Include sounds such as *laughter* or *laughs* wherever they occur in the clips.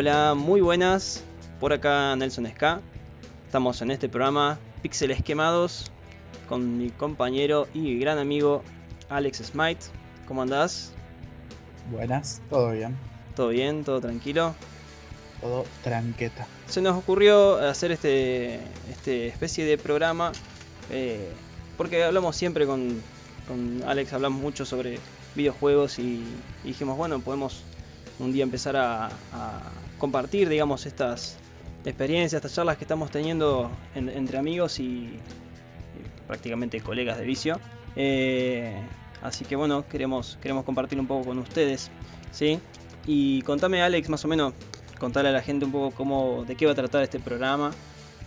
Hola, muy buenas. Por acá Nelson Ska. Estamos en este programa Píxeles Quemados con mi compañero y gran amigo Alex Smite. ¿Cómo andás? Buenas, todo bien. ¿Todo bien? ¿Todo tranquilo? Todo tranqueta. Se nos ocurrió hacer este, este especie de programa eh, porque hablamos siempre con, con Alex, hablamos mucho sobre videojuegos y, y dijimos, bueno, podemos un día empezar a, a compartir, digamos, estas experiencias, estas charlas que estamos teniendo en- entre amigos y, prácticamente colegas de vicio. Eh, así que bueno, queremos, queremos compartir un poco con ustedes, ¿sí? Y contame, Alex, más o menos, contarle a la gente un poco cómo, de qué va a tratar este programa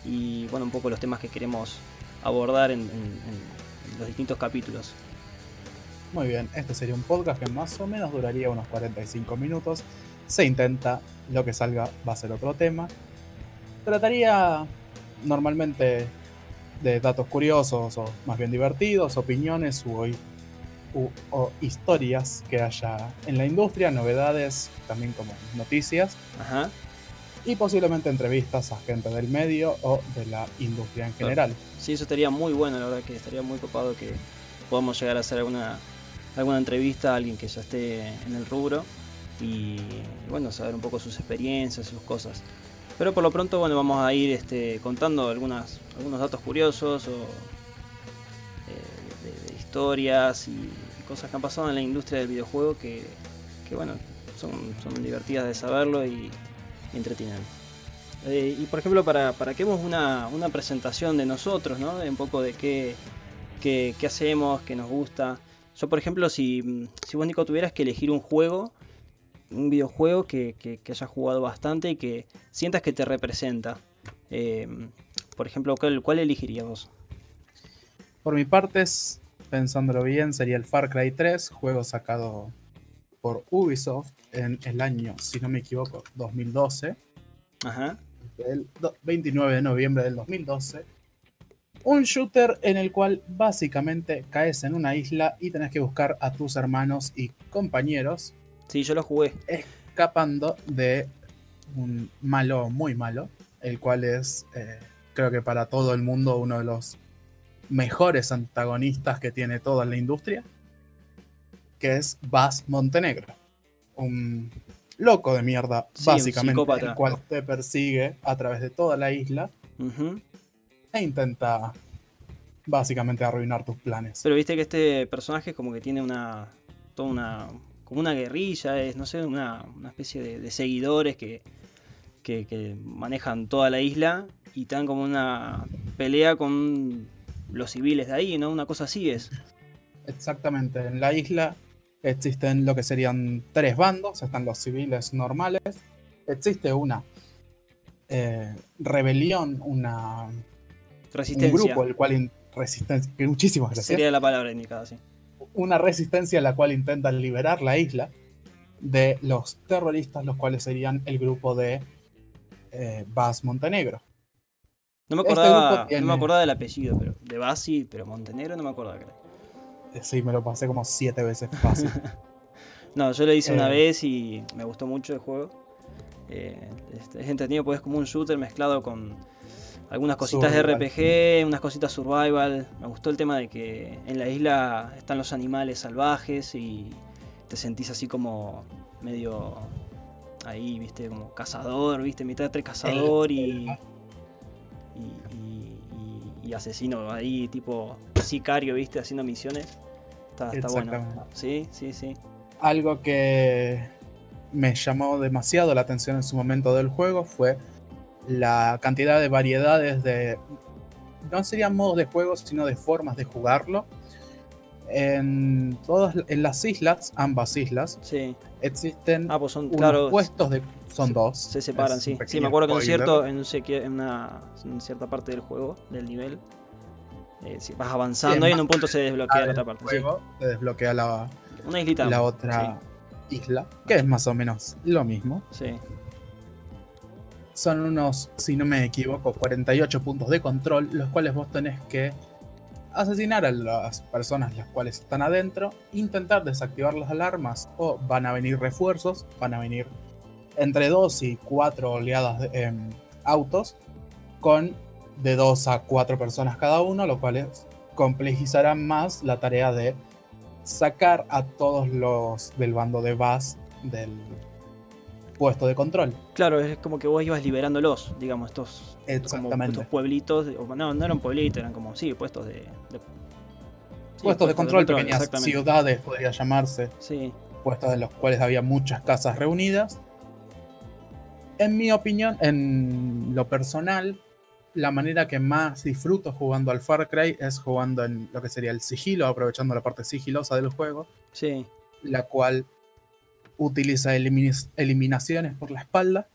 y bueno, un poco los temas que queremos abordar en, en- en los distintos capítulos. Muy bien, este sería un podcast que más o menos duraría unos 45 minutos. Se intenta, lo que salga va a ser otro tema. Trataría normalmente de datos curiosos o más bien divertidos, opiniones u, u- o historias que haya en la industria, novedades, también como noticias Ajá. y posiblemente entrevistas a gente del medio o de la industria en general. Sí, eso estaría muy bueno, la verdad que estaría muy copado que podamos llegar a hacer alguna, alguna entrevista a alguien que ya esté en el rubro y bueno, saber un poco sus experiencias, sus cosas. Pero por lo pronto, bueno, vamos a ir este, contando algunas, algunos datos curiosos o eh, de, historias y, cosas que han pasado en la industria del videojuego que, que, bueno, son, son divertidas de saberlo y, y entretienen. Eh, y por ejemplo, para, para que hagamos una, una presentación de nosotros, ¿no? De un poco de qué, qué, qué hacemos, qué nos gusta. Yo, por ejemplo, si, si vos, Nico, tuvieras que elegir un juego, un videojuego que, que, que hayas jugado bastante y que sientas que te representa, eh, por ejemplo, ¿cuál, ¿cuál elegirías vos? Por mi parte, pensándolo bien, sería el Far Cry 3, juego sacado por Ubisoft en el año, si no me equivoco, 2012, Ajá. el do- 29 de noviembre del 2012. Un shooter en el cual básicamente caes en una isla y tenés que buscar a tus hermanos y compañeros Sí, yo lo jugué. escapando de un malo muy malo, el cual es, eh, creo que para todo el mundo, uno de los mejores antagonistas que tiene toda la industria, que es Bas Montenegro. Un loco de mierda, Sí, básicamente, el cual te persigue a través de toda la isla e intenta básicamente arruinar tus planes. Pero viste que este personaje como que tiene una. toda una. Como una guerrilla, es, no sé, una, una especie de, de seguidores que, que, que manejan toda la isla y están como una pelea con los civiles de ahí, ¿no? Una cosa así es. Exactamente, en la isla existen lo que serían tres bandos, están los civiles normales, existe una eh, rebelión, una, un Resistencia. grupo el cual resistencia, muchísimas gracias, Sería la palabra indicada, sí. Una resistencia la cual intenta liberar la isla de los terroristas, los cuales serían el grupo de eh, Bas Montenegro. No me Este acordaba, no tiene- me acordaba del apellido, pero de Basi, pero Montenegro no me acordaba. creo. Eh, Sí, me lo pasé como siete veces fácil. *laughs* No, yo lo hice una Eh. vez y me gustó mucho el juego. Eh, es, es entretenido porque es como un shooter mezclado con algunas cositas Survival. de RPG, unas cositas survival. Me gustó el tema de que en la isla están los animales salvajes y te sentís así como medio ahí, viste, como cazador, viste, mitad entre cazador y, y, y- asesino ahí, tipo sicario, viste, haciendo misiones. Está, está bueno. Exactamente. Sí, sí, sí. Algo que me llamó demasiado la atención en su momento del juego fue la cantidad de variedades de. No serían modos de juego, sino de formas de jugarlo. En todas en las islas, ambas islas, Sí. existen Ah, pues son, unos claro, puestos de. Son se- dos. se separan, es sí. Sí, me acuerdo que en, cierto, en, una en cierta parte del juego, del nivel, eh, si vas avanzando Sí, y en un punto se desbloquea la otra parte. sí. te desbloquea la, Una islita. la otra isla, que es más o menos lo mismo. Sí. Son unos, si no me equivoco, 48 puntos de control, los cuales vos tenés que asesinar a las personas las cuales están adentro, intentar desactivar las alarmas o van a venir refuerzos, van a venir entre dos y cuatro oleadas de em, autos con de dos a cuatro personas cada uno, lo cual complejizará más la tarea de sacar a todos los del bando de Bass del puesto de control. Claro, es como que vos ibas liberándolos, digamos, estos, Exactamente. estos pueblitos, no, no eran pueblitos, eran como, sí, puestos de... puestos, de control, pequeñas ciudades, podría llamarse. Sí. Puestos en los cuales había muchas casas reunidas. En mi opinión, en lo personal, la manera que más disfruto jugando al Far Cry es jugando en lo que sería el sigilo, aprovechando la parte sigilosa del juego. Sí. La cual utiliza eliminaciones por la espalda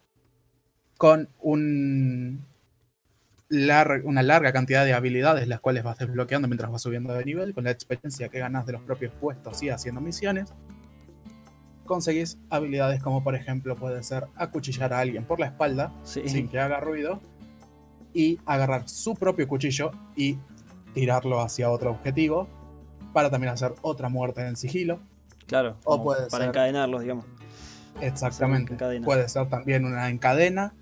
con un una larga cantidad de habilidades las cuales vas desbloqueando mientras vas subiendo de nivel, con la experiencia que ganas de los propios puestos y haciendo misiones. Conseguís habilidades como por ejemplo puede ser acuchillar a alguien por la espalda sin que haga ruido y agarrar su propio cuchillo y tirarlo hacia otro objetivo para también hacer otra muerte en sigilo. Claro, o puede para encadenarlos, digamos. Exactamente. Puede ser también una encadena,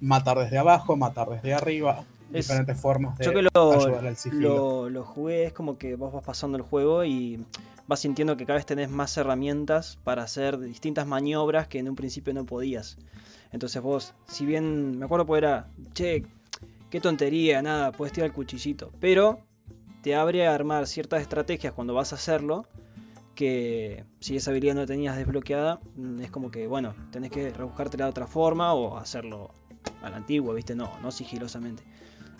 matar desde abajo, matar desde arriba, diferentes formas de yo que lo, ayudar al sigilo. Lo, jugué, es como que vos vas pasando el juego y vas sintiendo que cada vez tenés más herramientas para hacer distintas maniobras que en un principio no podías. Entonces vos, si bien me acuerdo pues era, che, qué tontería, nada, puedes tirar el cuchillito. Pero te abre a armar ciertas estrategias cuando vas a hacerlo. Que si esa habilidad no tenías desbloqueada, mm, es como que, bueno, tenés que rebuscártela de otra forma o hacerlo a la antigua, ¿viste? No, no sigilosamente.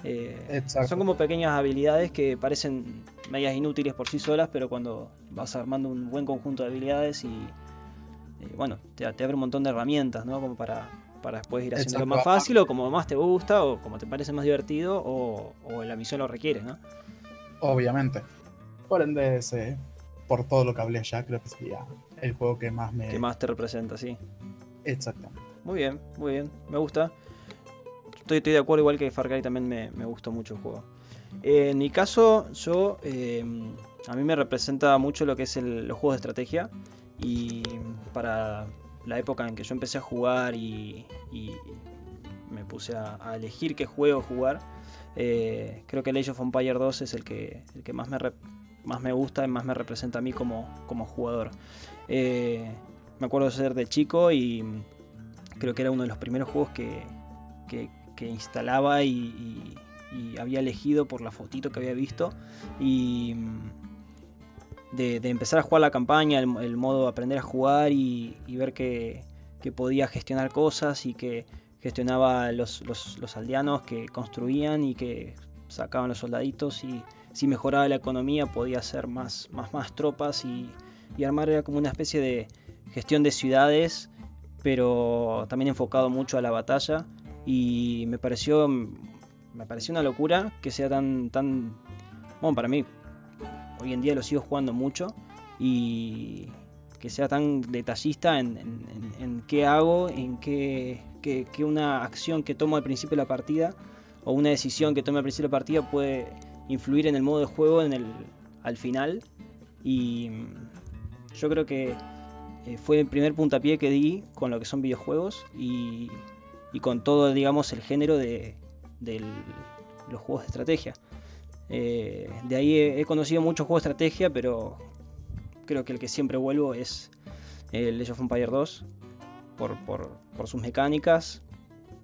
Eh, son como pequeñas habilidades que parecen medias inútiles por sí solas, pero cuando vas armando un buen conjunto de habilidades y, eh, bueno, te, te, abre un montón de herramientas, ¿no? Como para, para después ir haciendo más fácil o como más te gusta o como te parece más divertido o, la misión lo requiere, ¿no? Obviamente. Por ende, ese, por todo lo que hablé ya, creo que sería el juego que más me... Que más te representa, sí. Exactamente. Muy bien, muy bien. Me gusta. Estoy, de acuerdo, igual que Far Cry también me, gustó mucho el juego. en mi caso, yo... Eh, a mí me representa mucho lo que es los juegos de estrategia. Y para la época en que yo empecé a jugar y, me puse a, elegir qué juego jugar, eh, creo que Age of Empire 2 es el que, el que más, me más me gusta y más me representa a mí como, como jugador. Eh, me acuerdo de ser de chico y creo que era uno de los primeros juegos que, instalaba y, había elegido por la fotito que había visto. Y de, empezar a jugar la campaña, el, modo aprender a jugar y, ver que, podía gestionar cosas y que gestionaba los, los, aldeanos que construían y que sacaban los soldaditos y si mejoraba la economía podía hacer más, más, más tropas y, armar era como una especie de gestión de ciudades pero también enfocado mucho a la batalla. Y me pareció me pareció una locura que sea tan tan bueno para mí hoy en día lo sigo jugando mucho y que sea tan detallista en, qué hago, en qué, una acción que tomo al principio de la partida o una decisión que tome al principio de la partida puede influir en el modo de juego en el, al final. Y yo creo que eh, fue el primer puntapié que di con lo que son videojuegos y, con todo, digamos, el género de, de los juegos de estrategia. Eh, de ahí he, conocido muchos juegos de estrategia, pero creo que el que siempre vuelvo es el Age of Empire 2 por, sus mecánicas.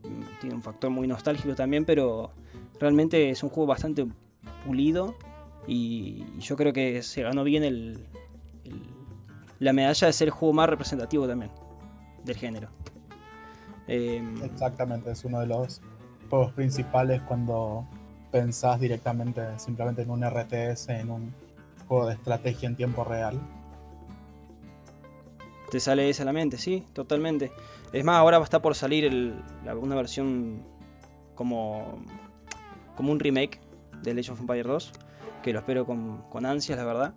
Mm, tiene un factor muy nostálgico también, pero realmente es un juego bastante pulido y yo creo que se ganó bien el, la medalla de ser el juego más representativo también del género. Em, Exactamente, es uno de los juegos principales cuando pensás directamente simplemente en un RTS, en un juego de estrategia en tiempo real. Te sale esa a la mente, sí, totalmente. Es más, ahora va a estar por salir el, una versión como, como un remake de Age of Empire 2, que lo espero con, con ansias, la verdad.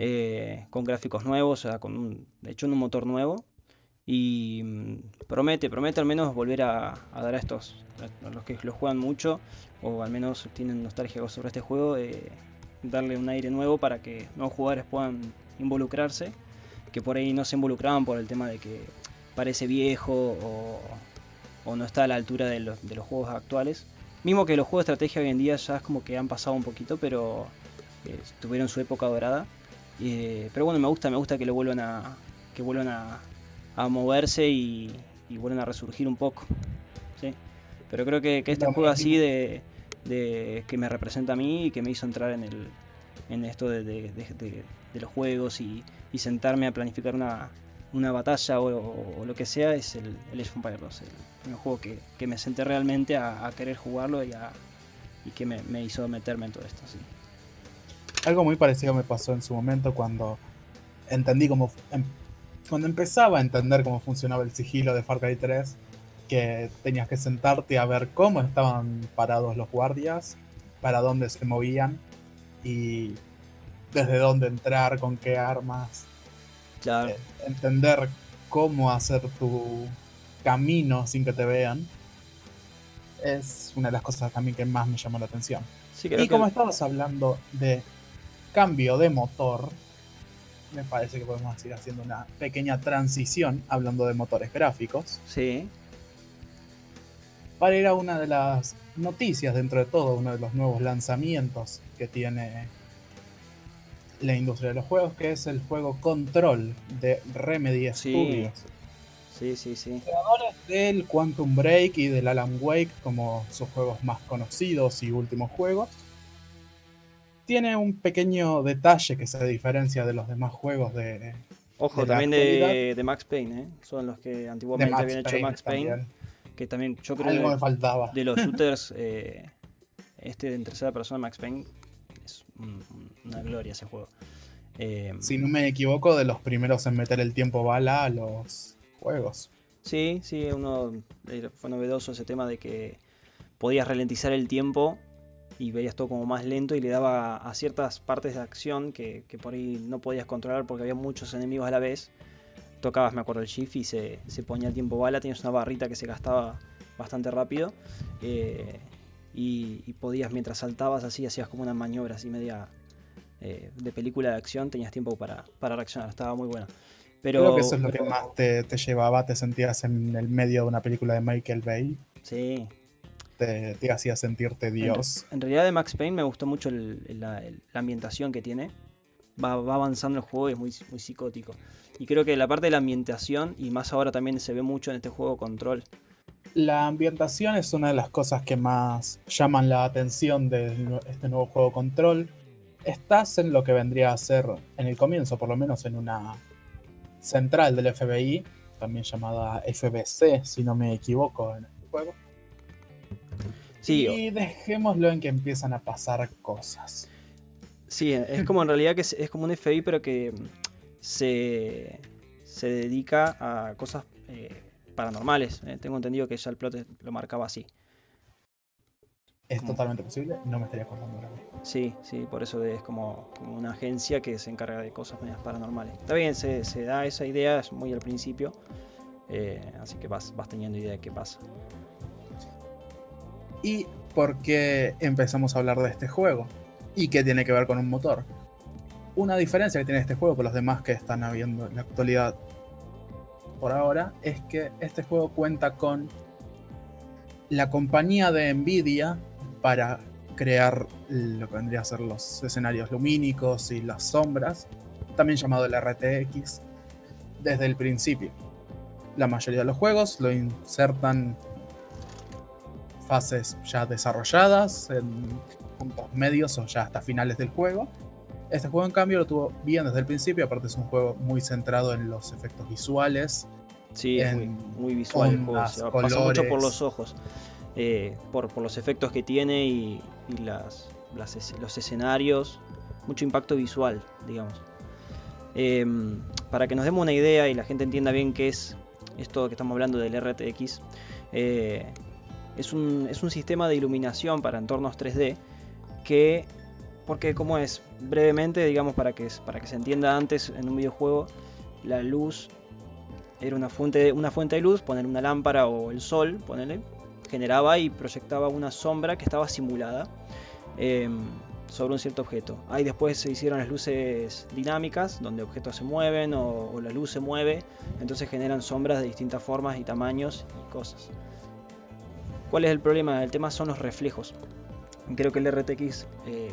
Eh, con gráficos nuevos, o sea, con un, de hecho, un motor nuevo. Y mm, promete, promete al menos volver a, dar a estos, a los que lo juegan mucho, o al menos tienen nostalgia sobre este juego, darle un aire nuevo para que nuevos jugadores puedan involucrarse, que por ahí no se involucraban por el tema de que parece viejo o, o no está a la altura de de los juegos actuales. Mismo que los juegos de estrategia hoy en día ya es como que han pasado un poquito, pero eh, tuvieron su época dorada. Eh, pero bueno, me gusta, me gusta que lo vuelvan a, que vuelvan a, a moverse y, y vuelvan a resurgir un poco. ¿sí? Pero creo que, que este No, juego así de, de que me representa a mí y que me hizo entrar en el en esto de, de- de- de- de los juegos y, y sentarme a planificar una, una batalla o, lo que sea es el, el Age of Empires 2, el juego que, que me senté realmente a, querer jugarlo y, a, y que me, me hizo meterme en todo esto. Sí. Algo muy parecido me pasó en su momento cuando entendí cómo. em- cuando empezaba a entender cómo funcionaba el sigilo de Far Cry 3, que tenías que sentarte a ver cómo estaban parados los guardias, para dónde se movían y desde dónde entrar, con qué armas, Claro, eh, entender cómo hacer tu camino sin que te vean. Es una de las cosas también que más me llamó la atención. sí, Y como que, estabas hablando de cambio de motor, me parece que podemos ir haciendo una pequeña transición hablando de motores gráficos sí, para ir a una de las noticias dentro de todo, uno de los nuevos lanzamientos que tiene la industria de los juegos, que es el juego Control de Remedy Sí. Studios. sí, sí, sí. Creadores del Quantum Break y del Alan Wake como sus juegos más conocidos y últimos juegos. Tiene un pequeño detalle que se diferencia de los demás juegos de, Ojo, de también de, Max Payne, ¿eh? son los que antiguamente habían hecho Payne Max Payne, también. que también yo creo Algo que me faltaba. de los *laughs* shooters, eh, este en tercera persona, Max Payne, es un- una gloria ese juego. Eh, Si no me equivoco, de los primeros en meter el tiempo bala a los juegos. Sí, sí, uno eh, fue novedoso ese tema de que podías ralentizar el tiempo y veías todo como más lento y le daba a ciertas partes de acción que, que por ahí no podías controlar porque había muchos enemigos a la vez. Tocabas, me acuerdo, el shift y se, se ponía el tiempo bala, tenías una barrita que se gastaba bastante rápido eh, y, y podías, mientras saltabas así, hacías como una maniobra así media eh, de película de acción, tenías tiempo para, para reaccionar, estaba muy bueno. Pero, Creo que eso es lo que más te, te llevaba, te sentías en el medio de una película de Michael Bay, Sí, te, te hacía sentirte Dios. En realidad de Max Payne me gustó mucho el- el- la, el- la ambientación que tiene. Va, va avanzando el juego y es muy, muy psicótico. Y creo que la parte de la ambientación, y más ahora también se ve mucho en este juego Control. La ambientación es una de las cosas que más llaman la atención de este nuevo juego Control. Estás en lo que vendría a ser, en el comienzo por lo menos, en una central del FBI, también llamada FBC, si no me equivoco, en el juego. Sí, Y dejémoslo en que empiezan a pasar cosas. sí, es *laughs* como en realidad que es, es como un FBI, pero que se, se dedica a cosas eh, paranormales. eh. Tengo entendido que ya el plot lo marcaba así. Es totalmente posible, no me estaría acordando ahora. Sí, sí, por eso es como, como una agencia que se encarga de cosas medias paranormales. Está bien, se, se da esa idea, es muy al principio, eh, así que vas, vas teniendo idea de qué pasa. ¿Y por qué empezamos a hablar de este juego? ¿Y qué tiene que ver con un motor? Una diferencia que tiene este juego con los demás que están habiendo en la actualidad por ahora es que este juego cuenta con la compañía de Nvidia para crear lo que vendría a ser los escenarios lumínicos y las sombras, también llamado el RTX, desde el principio. La mayoría de los juegos lo insertan fases ya desarrolladas, en puntos medios o ya hasta finales del juego. Este juego en cambio lo tuvo bien desde el principio, aparte es un juego muy centrado en los efectos visuales. Sí, es muy, muy visual el juego, ondas, se va- pasa mucho por los ojos, eh, por, por los efectos que tiene y, y las, las es- los escenarios, mucho impacto visual, digamos. Em, para que nos demos una idea y la gente entienda bien qué es esto que estamos hablando del RTX, eh, es, un, es un sistema de iluminación para entornos 3D que, porque como es, brevemente, digamos, para que, para que se entienda antes en un videojuego, la luz era una fuente, de, una fuente de luz, poner una lámpara o el sol, ponerle, generaba y proyectaba una sombra que estaba simulada. Eh, sobre un cierto objeto. Ahí después se hicieron las luces dinámicas, donde objetos se mueven o, la luz se mueve, entonces generan sombras de distintas formas y tamaños y cosas. ¿Cuál es el problema? El tema son los reflejos. Creo que el RTX eh,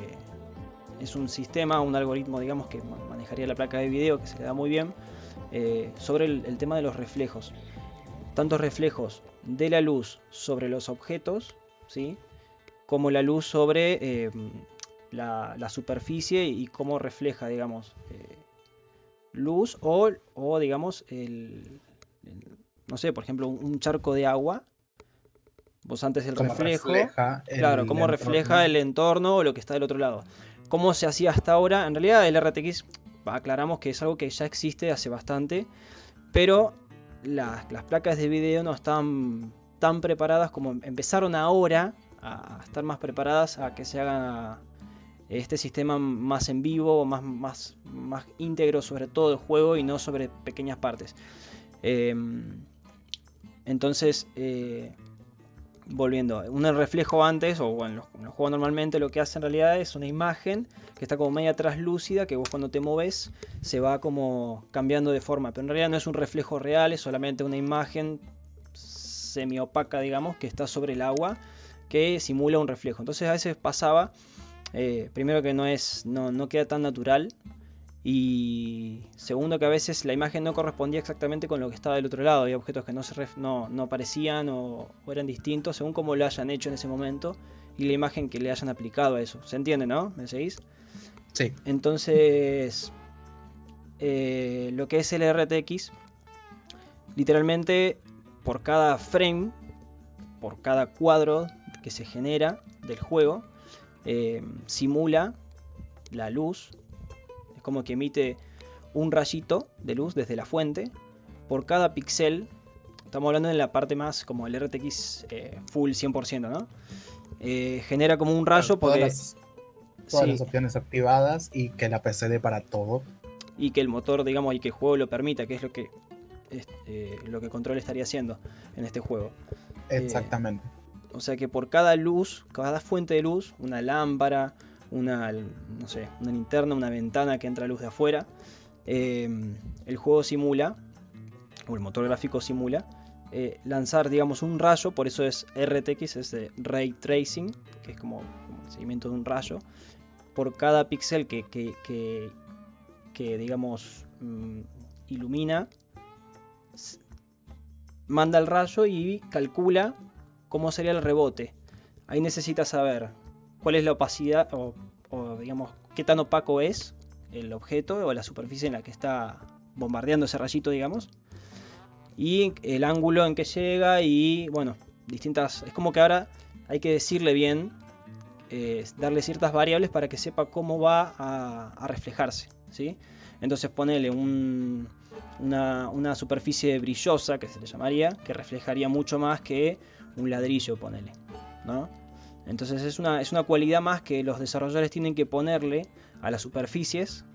es un sistema, un algoritmo, digamos, que manejaría la placa de video, que se le da muy bien, eh, sobre el, tema de los reflejos. Tantos reflejos de la luz sobre los objetos, ¿sí? como la luz sobre eh, la, superficie y cómo refleja, digamos, eh, luz o, o digamos, el, no sé, por ejemplo, un, charco de agua. Vos antes el reflejo, claro, cómo refleja el entorno o lo que está del otro lado. ¿Cómo se hacía hasta ahora? En realidad el RTX, aclaramos que es algo que ya existe hace bastante, pero las, las placas de video no están tan preparadas como empezaron ahora a estar más preparadas a que se haga este sistema más en vivo, más, más, más íntegro sobre todo el juego y no sobre pequeñas partes. Em, entonces, eh, volviendo, un reflejo antes, o bueno, en los, juegos normalmente lo que hace en realidad es una imagen que está como media traslúcida, que vos cuando te moves se va como cambiando de forma, pero en realidad no es un reflejo real, es solamente una imagen semi opaca, digamos, que está sobre el agua, que simula un reflejo. Entonces a veces pasaba eh, primero que no es no, no, queda tan natural y segundo que a veces la imagen no correspondía exactamente con lo que estaba del otro lado. Había objetos que no se no, no aparecían o, eran distintos según como lo hayan hecho en ese momento y la imagen que le hayan aplicado a eso. Se entiende no me seguís sí. Entonces eh, lo que es el RTX literalmente por cada frame por cada cuadro que se genera del juego eh, simula la luz. Como que emite un rayito de luz desde la fuente por cada píxel. Estamos hablando en la parte más como el RTX eh, full 100%, ¿no? Eh, genera como un rayo porque... Todas, las, opciones activadas y que la PC dé para todo. Y que el motor, digamos, y que el juego lo permita, que es lo que, lo que Control estaría haciendo en este juego. Exactamente. O sea que por cada luz, cada fuente de luz, una lámpara, una, no sé, una linterna, una ventana que entra luz de afuera, eh, el juego simula, o el motor gráfico simula, eh, lanzar, digamos, un rayo, por eso es RTX, es de Ray Tracing, que es como, el seguimiento de un rayo, por cada píxel que, que, digamos, mm, ilumina, manda el rayo y calcula cómo sería el rebote. Ahí necesitas saber cuál es la opacidad o, digamos qué tan opaco es el objeto o la superficie en la que está bombardeando ese rayito, digamos. Y el ángulo en que llega y bueno, distintas... Es como que ahora hay que decirle bien, eh, darle ciertas variables para que sepa cómo va a, reflejarse. ¿sí? Entonces ponele una, una superficie brillosa, que se le llamaría, que reflejaría mucho más que un ladrillo, ponele, ¿no? Entonces es una, es una cualidad más que los desarrolladores tienen que ponerle a las superficies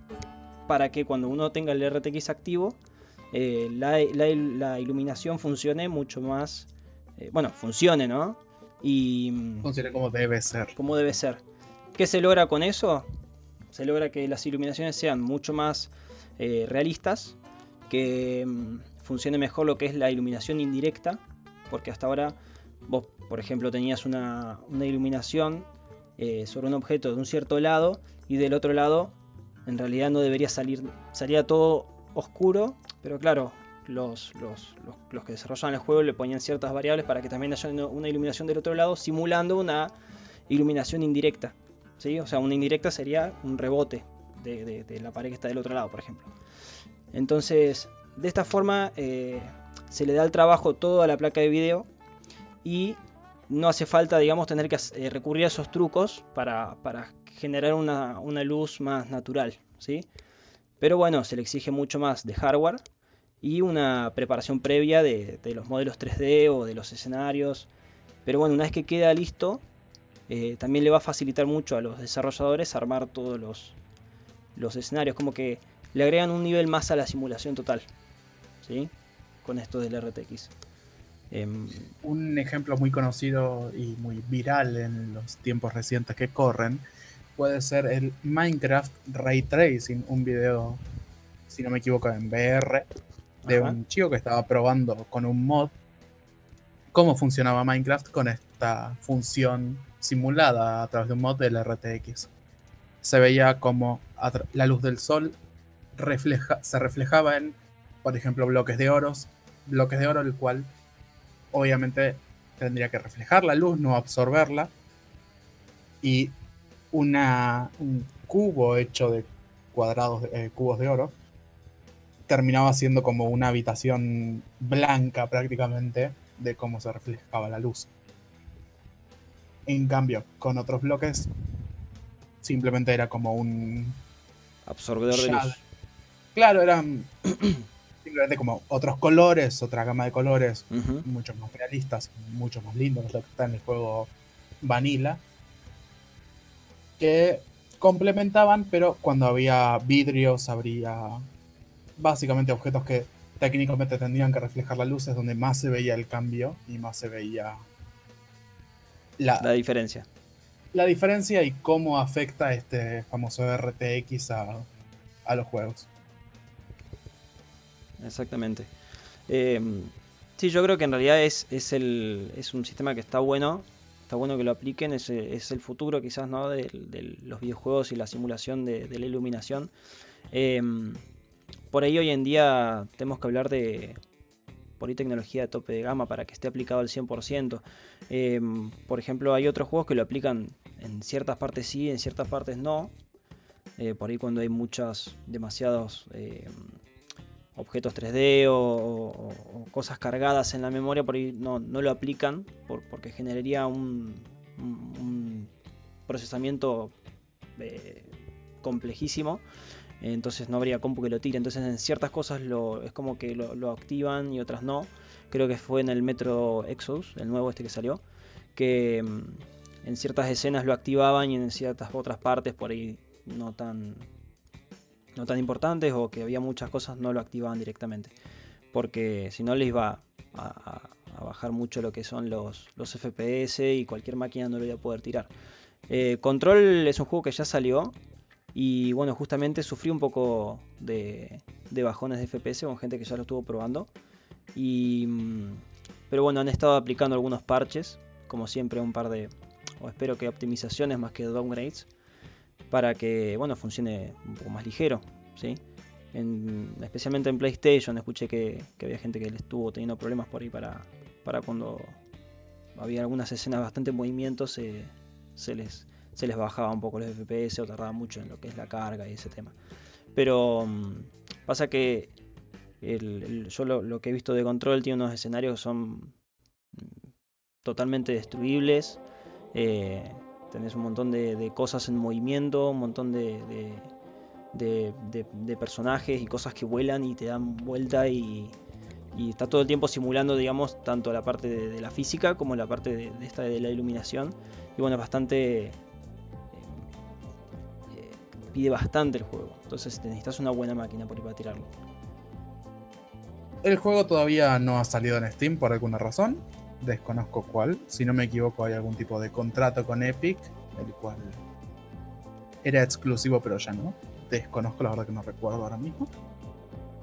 para que cuando uno tenga el RTX activo, eh, la, iluminación funcione mucho más, eh, bueno, funcione, ¿no? Y mm, funcione como debe ser. Como debe ser. ¿Qué se logra con eso? Se logra que las iluminaciones sean mucho más eh, realistas, que mm, funcione mejor lo que es la iluminación indirecta, porque hasta ahora vos, por ejemplo, tenías una, iluminación eh, sobre un objeto de un cierto lado y del otro lado en realidad no debería salir, salía todo oscuro, pero claro, los, los, los, que desarrollaban el juego le ponían ciertas variables para que también haya una iluminación del otro lado, simulando una iluminación indirecta. ¿sí? O sea, una indirecta sería un rebote de, la pared que está del otro lado, por ejemplo. Entonces, de esta forma eh, se le da el trabajo todo a la placa de video y no hace falta, digamos, tener que eh, recurrir a esos trucos para, generar una, luz más natural, ¿sí? Pero bueno, se le exige mucho más de hardware y una preparación previa de, los modelos 3D o de los escenarios. Pero bueno, una vez que queda listo, eh, también le va a facilitar mucho a los desarrolladores armar todos los, los escenarios, como que le agregan un nivel más a la simulación total, ¿sí? Con esto del RTX. Em, un ejemplo muy conocido y muy viral en los tiempos recientes que corren puede ser el Minecraft Ray Tracing, un video, si no me equivoco, en VR, de un chico que estaba probando con un mod cómo funcionaba Minecraft con esta función simulada a través de un mod del RTX. Se veía como la luz del sol refleja, se reflejaba en, por ejemplo, bloques de oro, bloques de oro, el cual obviamente tendría que reflejar la luz, no absorberla. Y una, un cubo hecho de cuadrados, eh, cubos de oro, terminaba siendo como una habitación blanca prácticamente de cómo se reflejaba la luz. En cambio, con otros bloques, simplemente era como un absorbedor de luz. Claro, eran simplemente como otros colores, otra gama de colores, mucho más realistas, mucho más lindos, lo que está en el juego Vanilla, que complementaban, pero cuando había vidrios, habría básicamente objetos que técnicamente tendrían que reflejar la luz, es donde más se veía el cambio y más se veía la, la diferencia. La diferencia y cómo afecta este famoso RTX a, a los juegos. Exactamente. Em, sí, yo creo que en realidad es, es, el, es un sistema que está bueno. Está bueno que lo apliquen. Es, es el futuro quizás ¿no? de, los videojuegos y la simulación de, la iluminación. Em, por ahí hoy en día tenemos que hablar de por ahí tecnología de tope de gama para que esté aplicado al 100%. Em, por ejemplo, hay otros juegos que lo aplican en ciertas partes sí, en ciertas partes no. Eh, por ahí cuando hay muchas, demasiados objetos 3D o, cosas cargadas en la memoria, por ahí no, lo aplican porque generaría un, procesamiento eh, complejísimo. Entonces no habría compu que lo tire. Entonces en ciertas cosas lo, es como que lo, activan y otras no. Creo que fue en el Metro Exodus, el nuevo este que salió. Que mm, en ciertas escenas lo activaban y en ciertas otras partes por ahí no tan, no tan importantes o que había muchas cosas no lo activaban directamente. Porque si no les iba a, bajar mucho lo que son los, los, FPS y cualquier máquina no lo iba a poder tirar. Eh, Control es un juego que ya salió y bueno, justamente sufrí un poco de, bajones de FPS con gente que ya lo estuvo probando. Y, mm, pero bueno, han estado aplicando algunos parches, como siempre un par de, o espero que optimizaciones más que downgrades para que bueno funcione un poco más ligero, ¿sí? especialmente en PlayStation escuché que, había gente que le estuvo teniendo problemas por ahí para, para cuando había algunas escenas bastante movimiento se, se, les, se les bajaba un poco los FPS o tardaba mucho en lo que es la carga y ese tema. Pero mm, pasa que yo lo, que he visto de Control tiene unos escenarios que son mm, totalmente destruibles. Eh, tenés un montón de, cosas en movimiento, un montón de, de, personajes y cosas que vuelan y te dan vuelta y, está todo el tiempo simulando, digamos, tanto la parte de, la física como la parte de, esta de la iluminación. Y bueno, es bastante... Eh, pide bastante el juego. Entonces necesitas una buena máquina por ir para tirarlo. El juego todavía no ha salido en Steam por alguna razón desconozco cuál. Si no me equivoco, hay algún tipo de contrato con Epic, el cual era exclusivo, pero ya no. Desconozco, la verdad que no recuerdo ahora mismo.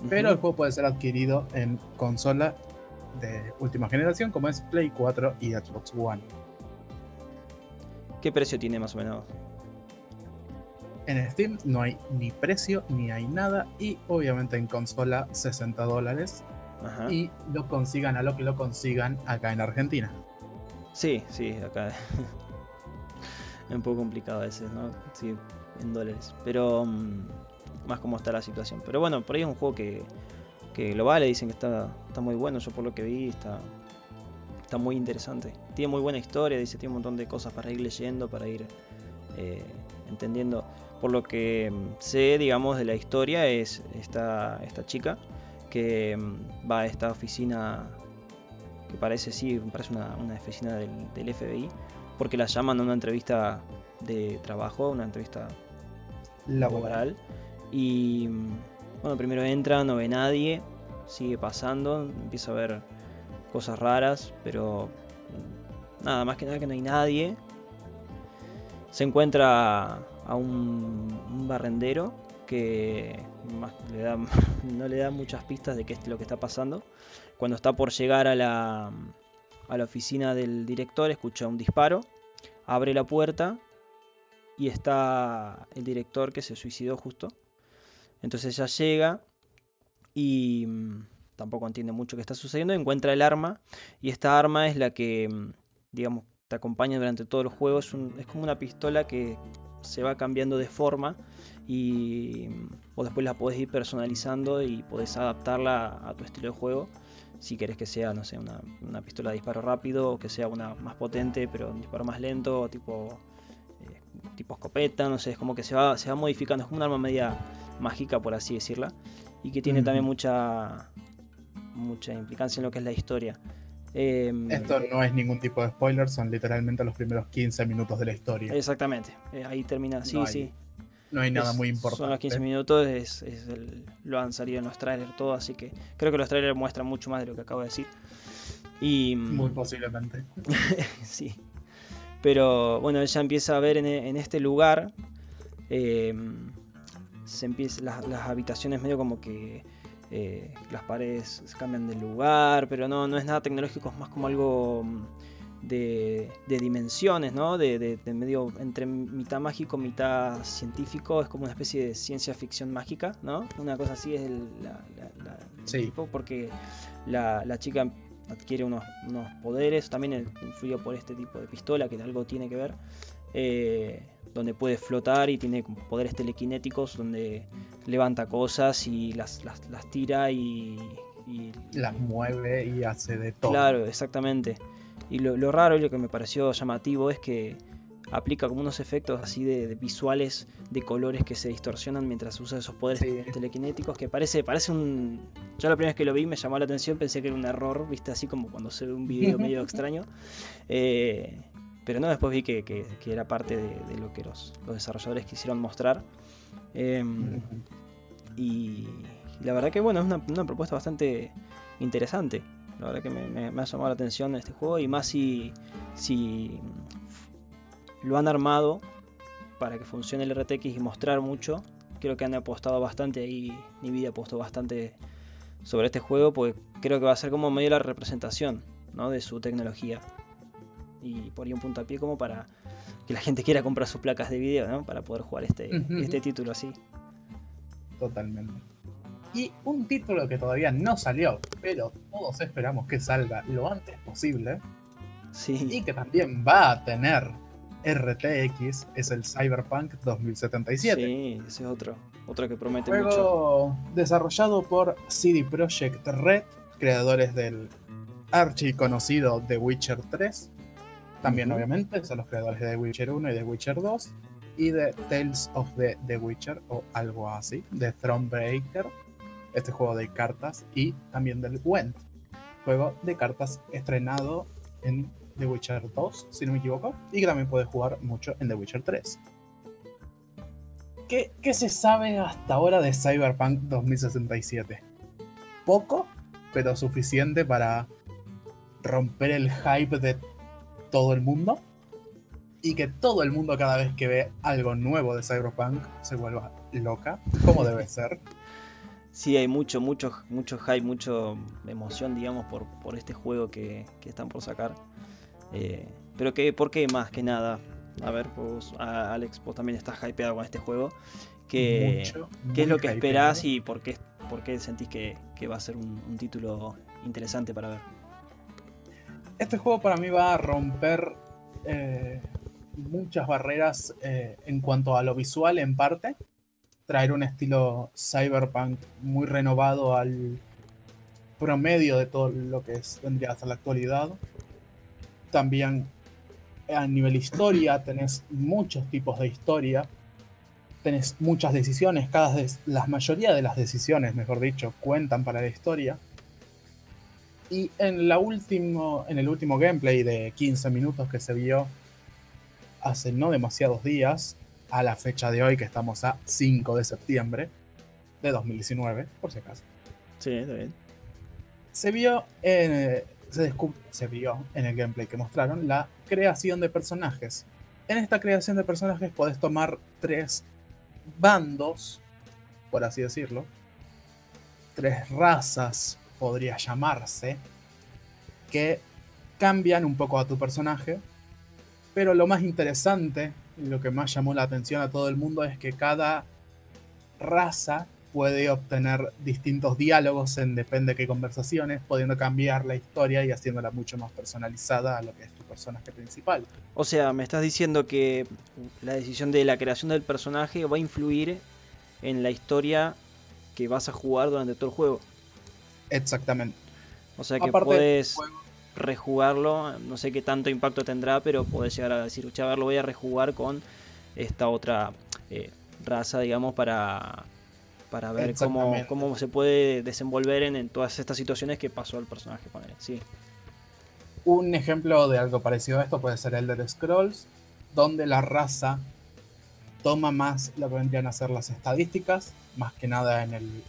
Pero el juego puede ser adquirido en consola de última generación, como es Play 4 y Xbox One. ¿Qué precio tiene más o menos? En Steam no hay ni precio ni hay nada y obviamente en consola 60 dólares y lo consigan a lo que lo consigan acá en Argentina. Sí, sí, acá es *laughs* un poco complicado a veces, ¿no? Sí, en dólares. Pero mm, más como está la situación. Pero bueno, por ahí es un juego que, que lo vale, dicen que está, está muy bueno. Yo por lo que vi está, está muy interesante. Tiene muy buena historia, dice, tiene un montón de cosas para ir leyendo, para ir eh, entendiendo. Por lo que mm, sé, digamos, de la historia es esta, esta chica que mm, va a esta oficina que parece, sí, parece una, oficina del, FBI, porque la llaman a una entrevista de trabajo, una entrevista laboral. Y mm, bueno, primero entra, no ve nadie, sigue pasando, empieza a ver cosas raras, pero mm, nada, más que nada que no hay nadie. Se encuentra a un, barrendero que *laughs* no le da muchas pistas de qué es lo que está pasando. Cuando está por llegar a la, a la oficina del director, escucha un disparo, abre la puerta y está el director que se suicidó justo. Entonces ella llega y mm, tampoco entiende mucho qué está sucediendo, encuentra el arma y esta arma es la que, mm, digamos, te acompaña durante todo el juego. Es, es como una pistola que se va cambiando de forma y o después la puedes ir personalizando y puedes adaptarla a tu estilo de juego si querés que sea, no sé, una, pistola de disparo rápido o que sea una más potente pero un disparo más lento, tipo, eh, tipo escopeta, no sé, es como que se va, se va modificando, es como una arma media mágica por así decirla y que tiene también mucha mucha implicancia en lo que es la historia. Em, Esto no es ningún tipo de spoiler, son literalmente los primeros 15 minutos de la historia. Exactamente, eh, ahí termina, sí, sí. No hay nada muy importante. Son los 15 minutos, es, lo han salido en los trailers todo, así que creo que los trailers muestran mucho más de lo que acabo de decir. Y, muy posiblemente. *laughs* sí. Pero bueno, ella empieza a ver en, este lugar, em, se empieza, las, las habitaciones medio como que eh, las paredes cambian de lugar, pero no, no es nada tecnológico, es más como algo mm, de, dimensiones, ¿no? De, medio entre mitad mágico, mitad científico, es como una especie de ciencia ficción mágica, ¿no? Una cosa así es el, tipo, porque la, chica adquiere unos, unos poderes, también influido por este tipo de pistola, que algo tiene que ver. Eh, donde puede flotar y tiene poderes telequinéticos donde levanta cosas y las, las, tira y, Las mueve y hace de todo. Claro, exactamente. Y lo, raro y lo que me pareció llamativo es que aplica como unos efectos así de, visuales de colores que se distorsionan mientras usa esos poderes telequinéticos que parece parece un yo la primera vez que lo vi me llamó la atención pensé que era un error viste así como cuando se ve un video *laughs* medio extraño eh, pero no, después vi que, era parte de, lo que los, desarrolladores quisieron mostrar. Em, y, la verdad que bueno, es una, propuesta bastante interesante. La verdad que me, ha llamado la atención este juego y más si, si lo han armado para que funcione el RTX y mostrar mucho. Creo que han apostado bastante ahí, Nvidia apostó bastante sobre este juego, porque creo que va a ser como medio la representación ¿no? de su tecnología y por ahí un puntapié como para que la gente quiera comprar sus placas de video, ¿no? Para poder jugar este, este título así. Totalmente. Y un título que todavía no salió, pero todos esperamos que salga lo antes posible. Sí. Y que también va a tener RTX, es el Cyberpunk 2077. Sí, ese es otro. Otro que promete Juego mucho. desarrollado por CD Projekt Red, creadores del archiconocido The Witcher 3 también, obviamente, son los creadores de The Witcher 1 y The Witcher 2 y de Tales of the, the Witcher o algo así, de Thronebreaker, este juego de cartas, y también del Went, juego de cartas estrenado en The Witcher 2, si no me equivoco, y que también puedes jugar mucho en The Witcher 3. ¿Qué, ¿Qué, se sabe hasta ahora de Cyberpunk 2067? Poco, pero suficiente para romper el hype de todo el mundo y que todo el mundo cada vez que ve algo nuevo de Cyberpunk se vuelva loca, como debe *laughs* ser. Sí, hay mucho, mucho, mucho hype, mucho emoción, digamos, por, por este juego que, están por sacar. Eh, pero que, ¿por qué más que nada? A ver, vos, Alex, vos también estás hypeado con este juego. ¿Qué, ¿qué es lo que esperás y por qué, por qué sentís que, va a ser un título interesante para ver? Este juego para mí va a romper eh, muchas barreras eh, en cuanto a lo visual en parte. Traer un estilo cyberpunk muy renovado al promedio de todo lo que es, vendría hasta la actualidad. También a nivel historia tenés muchos tipos de historia. Tenés muchas decisiones, cada la mayoría de las decisiones, mejor dicho, cuentan para la historia y en, la último, en el último gameplay de 15 minutos que se vio hace no demasiados días, a la fecha de hoy que estamos a 5 de septiembre de 2019, por si acaso. Sí, está bien. Se vio, en, se, se vio en el gameplay que mostraron la creación de personajes. en esta creación de personajes podés tomar tres bandos, por así decirlo, tres razas, podría llamarse, que cambian un poco a tu personaje, pero lo más interesante lo que más llamó la atención a todo el mundo es que cada raza puede obtener distintos diálogos en depende de qué conversaciones, pudiendo cambiar la historia y haciéndola mucho más personalizada a lo que es tu personaje principal. O sea, me estás diciendo que la decisión de la creación del personaje va a influir en la historia que vas a jugar durante todo el juego. Exactamente. O sea que puedes rejugarlo, no sé qué tanto impacto tendrá, pero puedes llegar a decir, a ver, lo voy a rejugar con esta otra eh, raza, digamos, para para ver cómo, cómo se puede desenvolver en, todas estas situaciones que pasó el personaje con él. Sí. Un ejemplo de algo parecido a esto puede ser el de Scrolls, donde la raza toma más lo que vendrían a ser las estadísticas, más que nada en el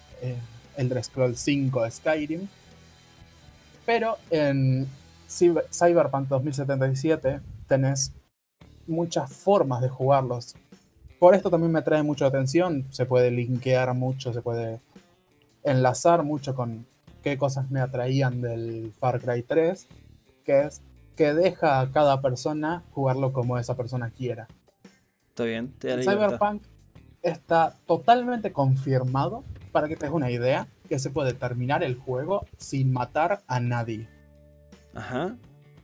Elder Scrolls 5 de Skyrim. Pero en Cyberpunk 2077 tenés muchas formas de jugarlos por esto también me trae mucha atención. Se puede linkear mucho, se puede enlazar mucho con qué cosas me atraían del Far Cry 3, que es que deja a cada persona jugarlo como esa persona quiera. Está bien, te Cyberpunk está totalmente confirmado, para que te des una idea, que se puede terminar el juego sin matar a nadie. Ajá.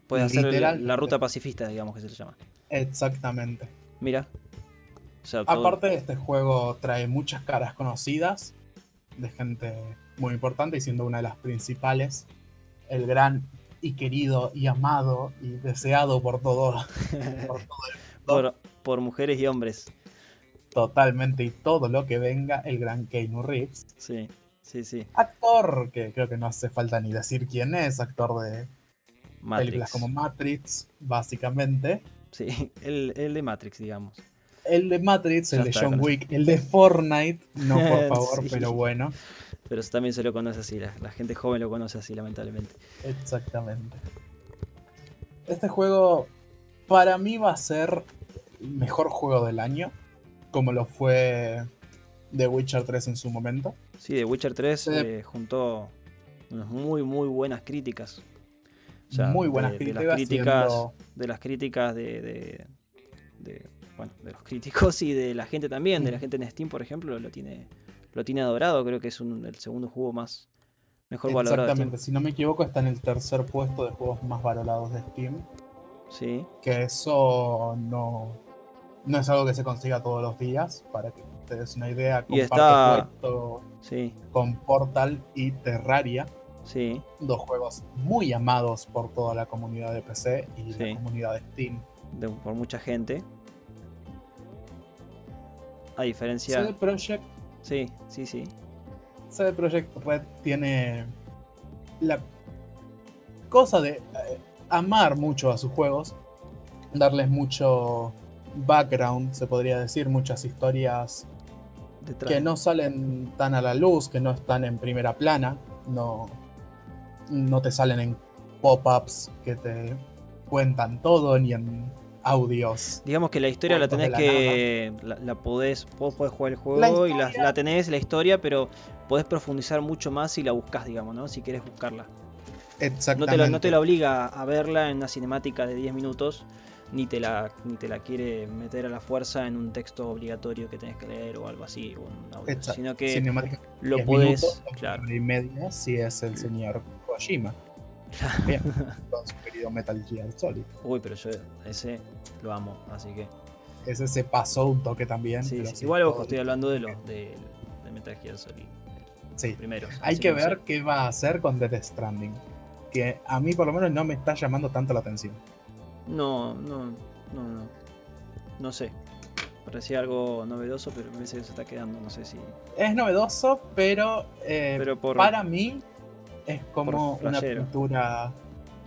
Puede hacer la ruta pacifista, digamos que se le llama. Exactamente. Mira, Aparte, este juego trae muchas caras conocidas de gente muy importante y siendo una de las principales, el gran y querido y amado y deseado por todo, *laughs* por, mujeres y hombres. Totalmente, y todo lo que venga, el gran Keanu Reeves. Sí, sí, sí. Actor, que creo que no hace falta ni decir quién es, actor de películas como Matrix, básicamente. Sí, el, el de Matrix, digamos el de Matrix, el de John Wick, el de Fortnite, no por *laughs* favor, pero bueno. Pero también se lo conoce así, la, gente joven lo conoce así, lamentablemente. Exactamente. Este juego, para mí, va a ser el mejor juego del año, como lo fue The Witcher 3 en su momento. Sí, The Witcher 3 eh, juntó unas muy, muy buenas críticas. muy buenas críticas. De las críticas, de, las críticas de bueno, de los críticos y de la gente también, de la mm. gente en Steam, por ejemplo, lo tiene, lo tiene adorado, creo que es el segundo juego más mejor valorado. Exactamente, si no me equivoco está en el tercer puesto de juegos más valorados de Steam. Sí. Que eso no, no es algo que se consiga todos los días, para que te des una idea. Y está... Sí. con Portal y Terraria. Sí. Dos juegos muy amados por toda la comunidad de PC y la comunidad de Steam. por mucha gente. A diferencia. CD Projekt. Sí, sí, sí. CD Projekt Red tiene la cosa de eh, amar mucho a sus juegos, darles mucho background, se podría decir, muchas historias que no salen tan a la luz, que no están en primera plana, no, no te salen en pop-ups que te cuentan todo, ni en audios. Digamos que la historia la tenés que. La, podés, vos podés jugar el juego y la, tenés, la historia, pero podés profundizar mucho más si la buscas, digamos, ¿no? Si quieres buscarla. Exactamente. No te, no te la obliga a verla en una cinemática de 10 minutos, ni te, la, ni te la quiere meter a la fuerza en un texto obligatorio que tenés que leer o algo así, sino que lo podés. claro. Y media si es el señor Kojima. Bien, *laughs* con su querido Metal Gear Solid. Uy, pero yo ese lo amo, así que. Ese se pasó un toque también. Sí, igual ojo, estoy hablando de los de, Metal Gear Solid. Sí. Primero. Hay que ver qué va a hacer con Death Stranding. Que a mí por lo menos no me está llamando tanto la atención. No, no, no, no. No sé. Parecía algo novedoso, pero me parece que se está quedando, no sé si. Es novedoso, pero, eh, pero para mí es como una pintura.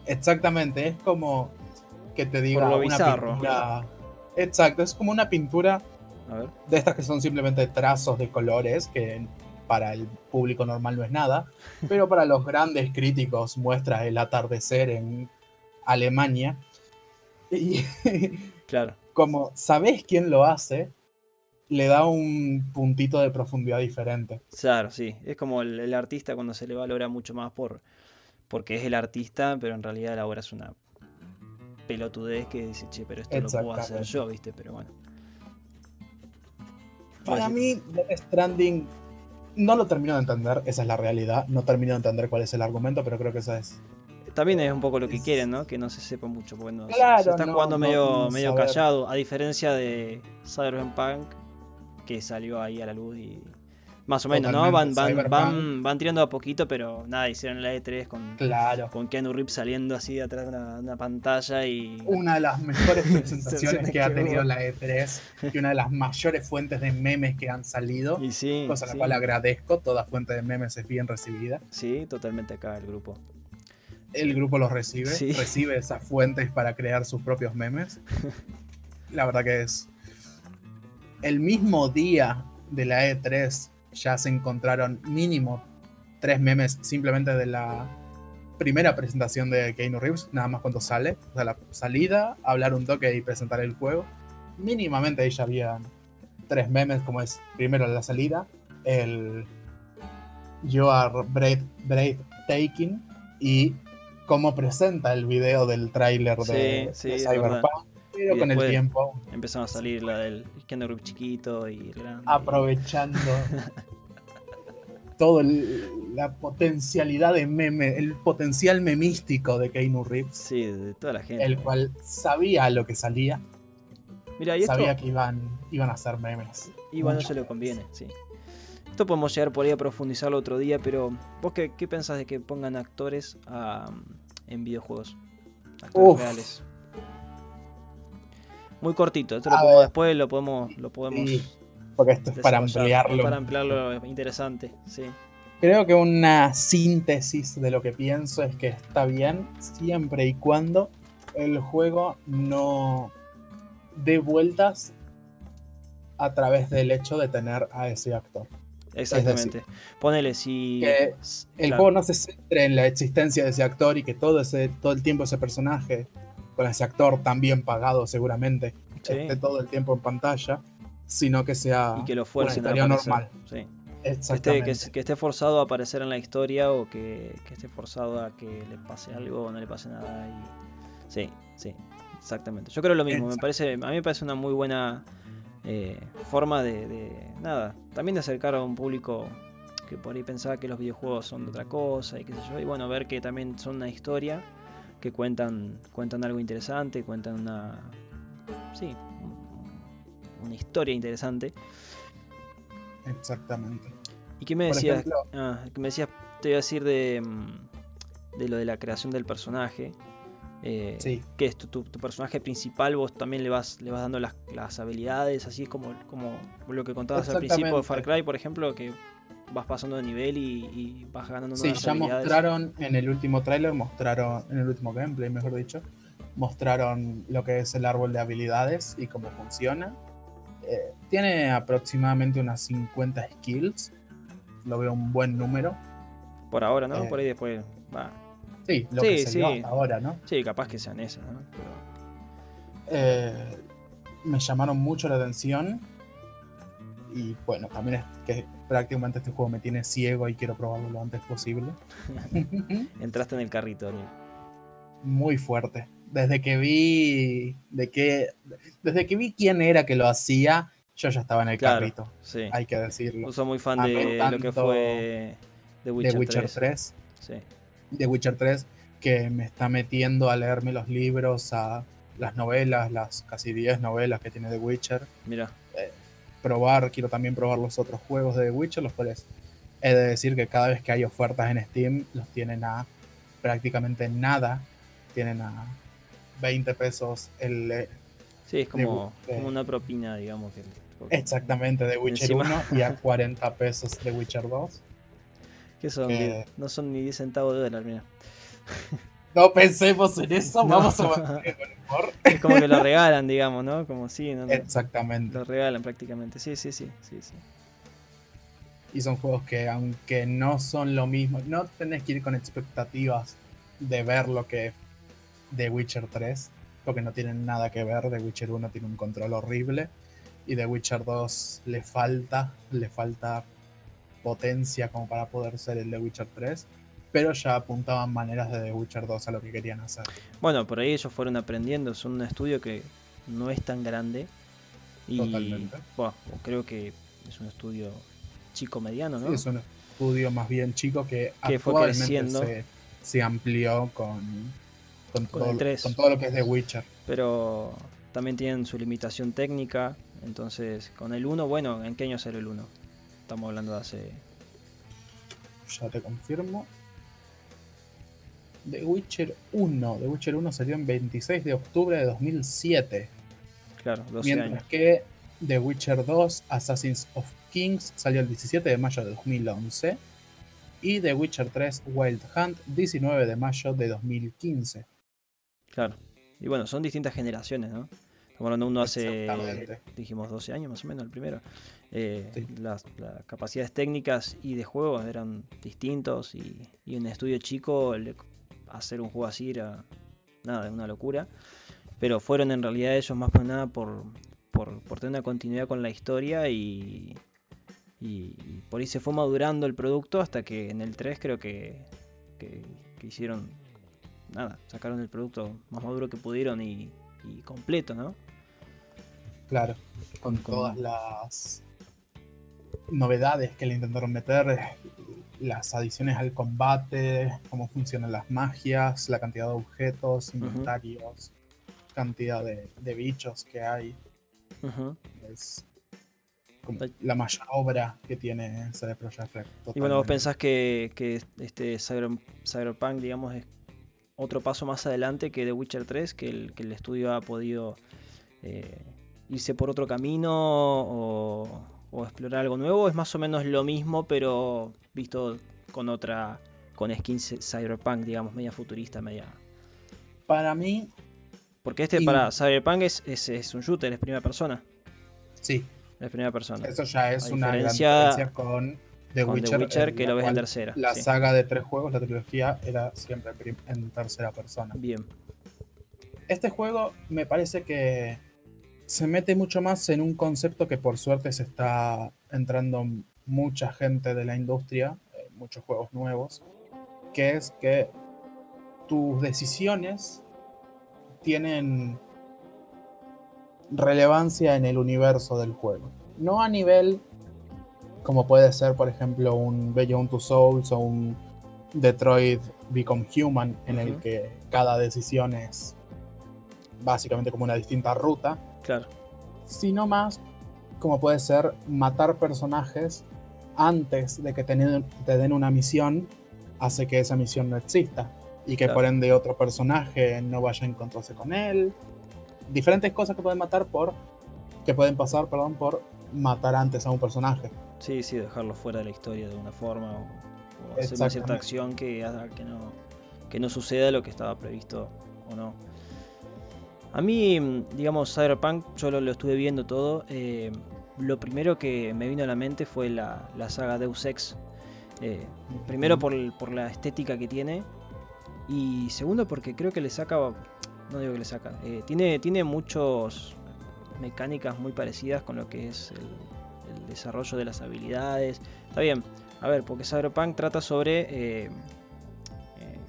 Exactamente, es como que te diga una pintura. Exacto, es como una pintura de estas que son simplemente trazos de colores, que para el público normal no es nada, pero para los grandes críticos muestra el atardecer en Alemania. Y *laughs* claro. como sabés quién lo hace, le da un puntito de profundidad diferente. Claro, sí. Es como el, el artista cuando se le valora mucho más por porque es el artista, pero en realidad la obra es una pelotudez que dice, che, pero esto lo puedo hacer yo, ¿viste? Pero bueno. Para mí, Death Stranding no lo termino de entender, esa es la realidad. No termino de entender cuál es el argumento, pero creo que esa es. También es un poco lo que quieren, ¿no? Que no se sepa mucho. Bueno, claro, se está jugando medio, medio callado, a diferencia de Cyberpunk, que salió ahí a la luz y más o menos, ¿no? Van, van, van, van, tirando a poquito, pero nada, hicieron la E3 con, claro. con Keanu Reeves saliendo así de atrás de una, pantalla y... Una de las mejores *laughs* presentaciones que ha tenido la E3 y una de las mayores fuentes de memes que han salido. Y sí, cosa a la cual agradezco, toda fuente de memes es bien recibida. Sí, totalmente acá el grupo. El grupo los recibe, recibe esas fuentes para crear sus propios memes. *laughs* La verdad que es... El mismo día de la E3 ya se encontraron mínimo tres memes simplemente de la primera presentación de Keanu Reeves, nada más cuando sale, o sea, la salida, hablar un toque y presentar el juego. Mínimamente ahí ya había tres memes, como es primero la salida, el You Are Brave, Taking y cómo presenta el video del tráiler de, Cyberpunk. Pero con el tiempo. Empezaron a salir la del Keanu Reeves chiquito y grande. Aprovechando *laughs* todo la potencialidad de meme, el potencial memístico de Keanu Reeves. Sí, de toda la gente. El cual sabía lo que salía. Mira, y sabía que iban, iban a hacer memes. Y bueno, eso le conviene, sí. Esto podemos llegar por ahí a profundizarlo otro día, pero ¿vos qué, qué pensás de que pongan actores en videojuegos? Actores reales. Muy cortito, esto lo después lo podemos, lo podemos porque esto es para ampliarlo. Para ampliarlo interesante, sí. Creo que una síntesis de lo que pienso es que está bien siempre y cuando el juego no dé vueltas a través del hecho de tener a ese actor. Exactamente. Ponele si. Que el juego no se centre en la existencia de ese actor y que todo, ese, todo el tiempo ese personaje, con ese actor tan bien pagado seguramente, esté todo el tiempo en pantalla sino que sea y que lo fuerce una historia normal. Sí. Exactamente. Que, esté, forzado a aparecer en la historia o que, esté forzado a que le pase algo o no le pase nada. Y... Sí, sí, exactamente. Yo creo lo mismo. Me parece, a mí me parece una muy buena eh, forma de, nada, también de acercar a un público que por ahí pensaba que los videojuegos son de otra cosa y qué sé yo. Y bueno, ver que también son una historia que cuentan, cuentan algo interesante, cuentan una, sí, una historia interesante. Exactamente. ¿Y qué me decías? Ah, me decías, te iba a decir de, mm, de lo de la creación del personaje. Eh, sí. Que es tu, personaje principal, vos también le vas, le vas dando las, habilidades, así es como, como lo que contabas al principio de Far Cry, por ejemplo, que vas pasando de nivel y, vas ganando sí, ya mostraron en el último tráiler, mostraron, en el último gameplay, mejor dicho, mostraron lo que es el árbol de habilidades y cómo funciona. Eh, tiene aproximadamente unas 50 skills. Lo veo un buen número. Por ahora, ¿no? Eh, Por ahí después va. Sí, lo que se hasta ahora, ¿no? Sí, capaz que sean esas, ¿no? Eh, me llamaron mucho la atención. Y bueno, también es que prácticamente este juego me tiene ciego y quiero probarlo lo antes posible. *laughs* Entraste en el carrito, Muy fuerte desde que vi de que desde que vi quién era que lo hacía, yo ya estaba en el carrito. Hay que decirlo. Soy muy fan de lo que fue The Witcher, 3. Sí. The Witcher 3 que me está metiendo a leerme los libros, a las novelas, las casi 10 novelas que tiene The Witcher. Mira. Eh, probar, quiero también probar los otros juegos de The Witcher, los cuales he de decir que cada vez que hay ofertas en Steam los tienen a prácticamente nada. Tienen a 20 pesos el... Eh, sí, es como, una propina, digamos. Que, exactamente, de Witcher 1 y a *laughs* 40 pesos de Witcher 2. Que son, no son ni 10 centavos de dólar, mira. *laughs* No pensemos en eso, vamos a *laughs* Es como que lo regalan, digamos, ¿no? Como si, ¿no? Exactamente. Lo regalan prácticamente, sí, sí, sí, sí, sí. Y son juegos que aunque no son lo mismo, no tenés que ir con expectativas de ver lo que de Witcher 3, porque no tienen nada que ver. The Witcher 1 tiene un control horrible y The Witcher 2 le falta, le falta potencia como para poder ser el The Witcher 3, pero ya apuntaban maneras de The Witcher 2 a lo que querían hacer. Bueno, por ahí ellos fueron aprendiendo, son un estudio que no es tan grande y Totalmente. bueno, creo que es un estudio chico mediano, ¿no? Sí, es un estudio más bien chico que, Que fue actualmente creciendo. se, se amplió con, con, Con todo, el 3. con todo lo que es The Witcher. Pero también tienen su limitación técnica, entonces con el 1, bueno, ¿en qué año salió el 1? Estamos hablando de hace... Ya te confirmo. The Witcher 1. The Witcher 1 salió en 26 de octubre de 2007. Claro, 12 Mientras años. que The Witcher 2, Assassins of Kings, salió el 17 de mayo de 2011. Y The Witcher 3, Wild Hunt, 19 de mayo de 2015. Claro. Y bueno, son distintas generaciones, ¿no? De uno hace, dijimos, 12 años más o menos, el primero. Eh, Sí. las, las capacidades técnicas y de juego eran distintos y, y en estudio chico hacer un juego así era nada, una locura. Pero fueron en realidad ellos más por nada por, por, por tener una continuidad con la historia y, y, y por ahí se fue madurando el producto hasta que en el 3 creo que, que, que hicieron nada, sacaron el producto más maduro que pudieron y, y completo, ¿no? Claro, con todas las novedades que le intentaron meter, las adiciones al combate, cómo funcionan las magias, la cantidad de objetos, inventarios, cantidad de, de bichos que hay. Es como la mayor obra que tiene CD Projekt Red. Y bueno, vos pensás que, que este Cyber- Cyberpunk, digamos, es otro paso más adelante que The Witcher 3, que el, que el estudio ha podido eh, irse por otro camino o, o explorar algo nuevo. Es más o menos lo mismo, pero visto con otra, con skins Cyberpunk, digamos, media futurista, media... Para mí, Porque este Y- para Cyberpunk es, es, es un shooter, es primera persona. sí, Es primera persona. eso ya es A una gran diferencia con The con Witcher, The Witcher, que lo ves en tercera. La sí. saga de tres juegos, la trilogía, era siempre en tercera persona. Bien. Este juego me parece que se mete mucho más en un concepto que por suerte se está entrando mucha gente de la industria, eh, muchos juegos nuevos, que es que tus decisiones tienen relevancia en el universo del juego. No a nivel como puede ser, por ejemplo, un Beyond Two Souls o un Detroit Become Human, en el que cada decisión es básicamente como una distinta ruta, Claro. sino más como puede ser matar personajes antes de que te, den- te den una misión, hace que esa misión no exista y que Claro. por ende otro personaje no vaya a encontrarse con él. Diferentes cosas que pueden matar por que pueden pasar, perdón, por matar antes a un personaje. Sí, sí, dejarlo fuera de la historia de una forma o, o hacer una cierta acción que haga que no, que no suceda lo que estaba previsto o no. A mí, mm, digamos, Cyberpunk, yo lo, lo estuve viendo todo. eh, lo primero que me vino a la mente fue la, la saga Deus Ex. Eh, primero por, por la estética que tiene y segundo porque creo que le saca, no digo que le saca, eh, tiene, tiene muchos mecánicas muy parecidas con lo que es el, el desarrollo de las habilidades. Está bien, a ver, porque Cyberpunk trata sobre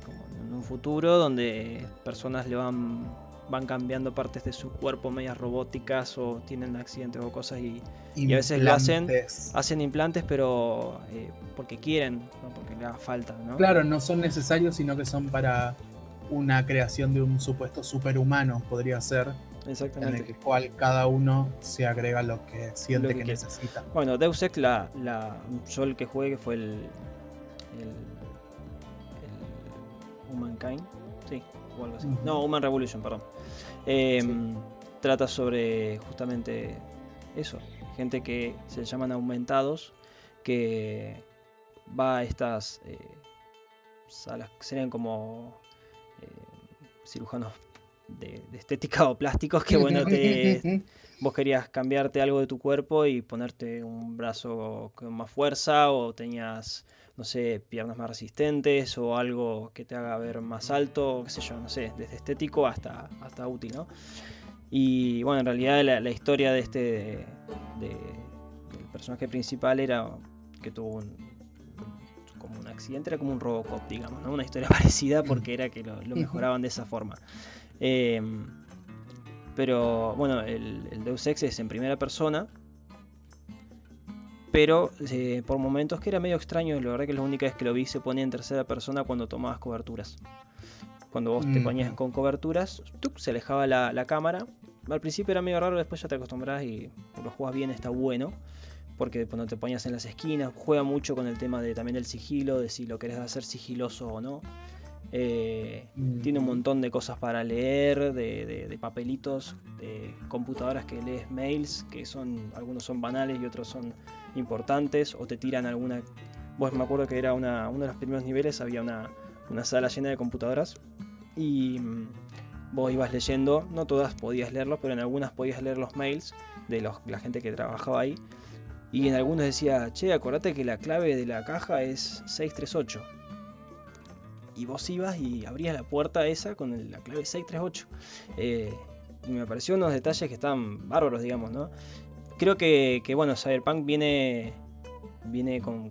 como en un futuro donde personas le van van cambiando partes de su cuerpo medias robóticas o tienen accidentes o cosas y y a veces lo hacen- Implantes. hacen implantes pero eh, porque quieren, no porque le haga falta, ¿no? Claro, no son necesarios, sino que son para una creación de un supuesto superhumano, podría ser, en Exactamente. el cual cada uno se agrega lo que siente Lo que, necesita. Bueno, Deus Ex, la, la, yo el que jugué que fue el, el, el Humankind, sí, o algo así. Ujú. No, Human Revolution, perdón. Em, Trata sobre justamente eso, gente que se llaman aumentados, que va a estas eh, salas que serían como eh, cirujanos de, estética *laughs* o plásticos que bueno, te, *laughs* vos querías cambiarte algo de tu cuerpo y ponerte un brazo con más fuerza o tenías, no sé, piernas más resistentes o algo que te haga ver más alto, qué sé yo, no sé, desde estético hasta, hasta útil, ¿no? Y bueno, en realidad la, historia de este, de, del personaje principal era que tuvo un, como un accidente, era como un Robocop, digamos, ¿no? Una historia *laughs* parecida porque era que lo, mejoraban de esa forma. Em, pero bueno, el, Deus Ex es en primera persona. Pero eh, por momentos que era medio extraño, la verdad que la única vez que lo vi se ponía en tercera persona cuando tomabas coberturas. Cuando vos te ponías con coberturas, se alejaba la, cámara. Al principio era medio raro, después ya te acostumbras y lo juegas bien, está bueno. Porque cuando te ponías en las esquinas, juega mucho con el tema de también del sigilo, de si lo querés hacer sigiloso o no. Eh, tiene un montón de cosas para leer, de, papelitos, de computadoras que lees mails, que son algunos son banales y otros son importantes, o te tiran alguna... Vos me acuerdo que era una, uno de los primeros niveles, había una, sala llena de computadoras y mm, vos ibas leyendo, no todas podías leerlos, pero en algunas podías leer los mails de la gente que trabajaba ahí. Y en algunos decía, che, acordate que la clave de la caja es 638 y vos ibas y abrías la puerta esa con la clave 638. Eh, y me pareció unos detalles que están bárbaros, digamos, ¿no? Creo que, bueno, Cyberpunk viene, viene con,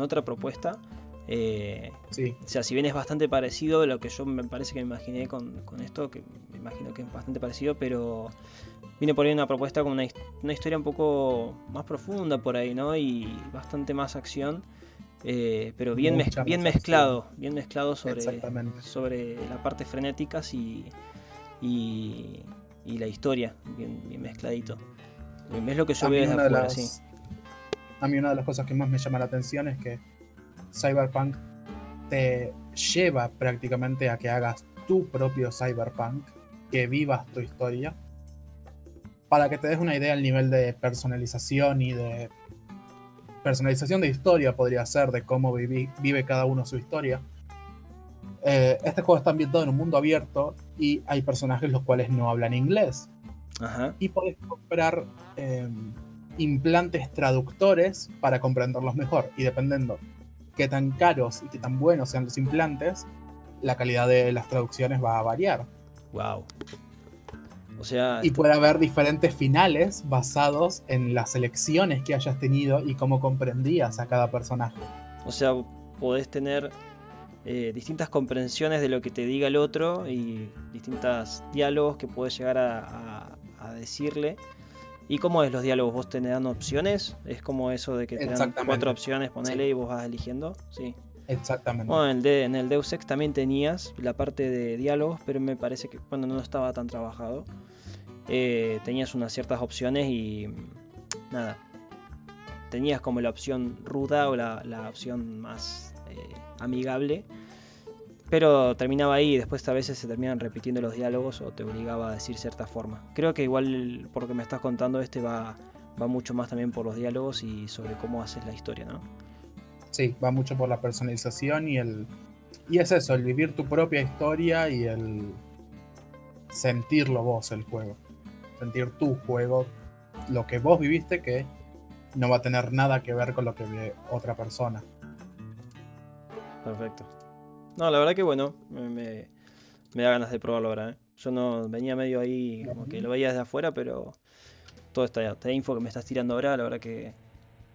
otra propuesta. Eh, sí. O sea, si bien es bastante parecido a lo que yo me parece que me imaginé con, esto, que me imagino que es bastante parecido, pero viene por ahí una propuesta con una, una historia un poco más profunda por ahí, ¿no? Y bastante más acción. Eh, pero bien, bien mezclado, bien mezclado sobre, sobre la parte frenética y, y, la historia, bien, bien mezcladito. Es lo que yo veo desde afuera, A mí una de las cosas que más me llama la atención es que Cyberpunk te lleva prácticamente a que hagas tu propio Cyberpunk, que vivas tu historia, para que te des una idea al nivel de personalización y de personalización de historia podría ser, de cómo vive cada uno su historia. Eh, este juego está ambientado en un mundo abierto y hay personajes los cuales no hablan inglés. Y puedes comprar em, implantes traductores para comprenderlos mejor. Y dependiendo qué tan caros y qué tan buenos sean los implantes, la calidad de las traducciones va a variar. Wow y puede haber diferentes finales basados en las elecciones que hayas tenido y cómo comprendías a cada personaje. O sea, podés tener eh, distintas comprensiones de lo que te diga el otro y distintos diálogos que puedes llegar a, decirle. ¿Y cómo es los diálogos? ¿Vos tenés dando opciones? ¿Es como eso de que te dan cuatro opciones, ponele y vos vas eligiendo? Sí. Exactamente. Bueno, en el, en el Deus Ex también tenías la parte de diálogos, pero me parece que cuando no estaba tan trabajado. Eh, tenías unas ciertas opciones y nada. Tenías como la opción ruda o la, opción más eh, amigable. Pero terminaba ahí y después a veces se terminan repitiendo los diálogos o te obligaba a decir cierta forma. Creo que igual por lo que me estás contando este va, va mucho más también por los diálogos y sobre cómo haces la historia, ¿no? Sí, va mucho por la personalización y el... Y es eso, el vivir tu propia historia y el sentirlo vos el juego sentir tu juego, lo que vos viviste, que no va a tener nada que ver con lo que ve otra persona. Perfecto. No, la verdad que bueno, me, da ganas de probarlo ahora. ¿eh? Yo no venía medio ahí, como que lo veía desde afuera, pero toda esta, info que me estás tirando ahora, la verdad que.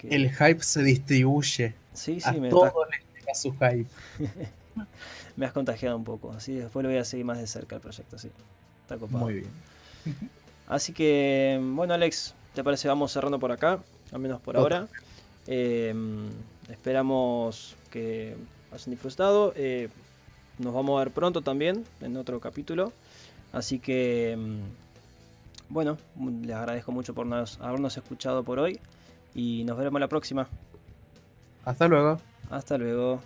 El hype se distribuye. Sí, sí, a me todos les su hype. *laughs* me has contagiado un poco, así después lo voy a seguir más de cerca el proyecto, sí. Está copado. Muy bien. *laughs* Así que, bueno, Alex, ¿te parece? Vamos cerrando por acá, al menos por ahora. Em, esperamos que hayan disfrutado. Eh, nos vamos a ver pronto también en otro capítulo. Así que, em, bueno, les agradezco mucho por habernos escuchado por hoy y nos veremos la próxima. Hasta luego. Hasta luego.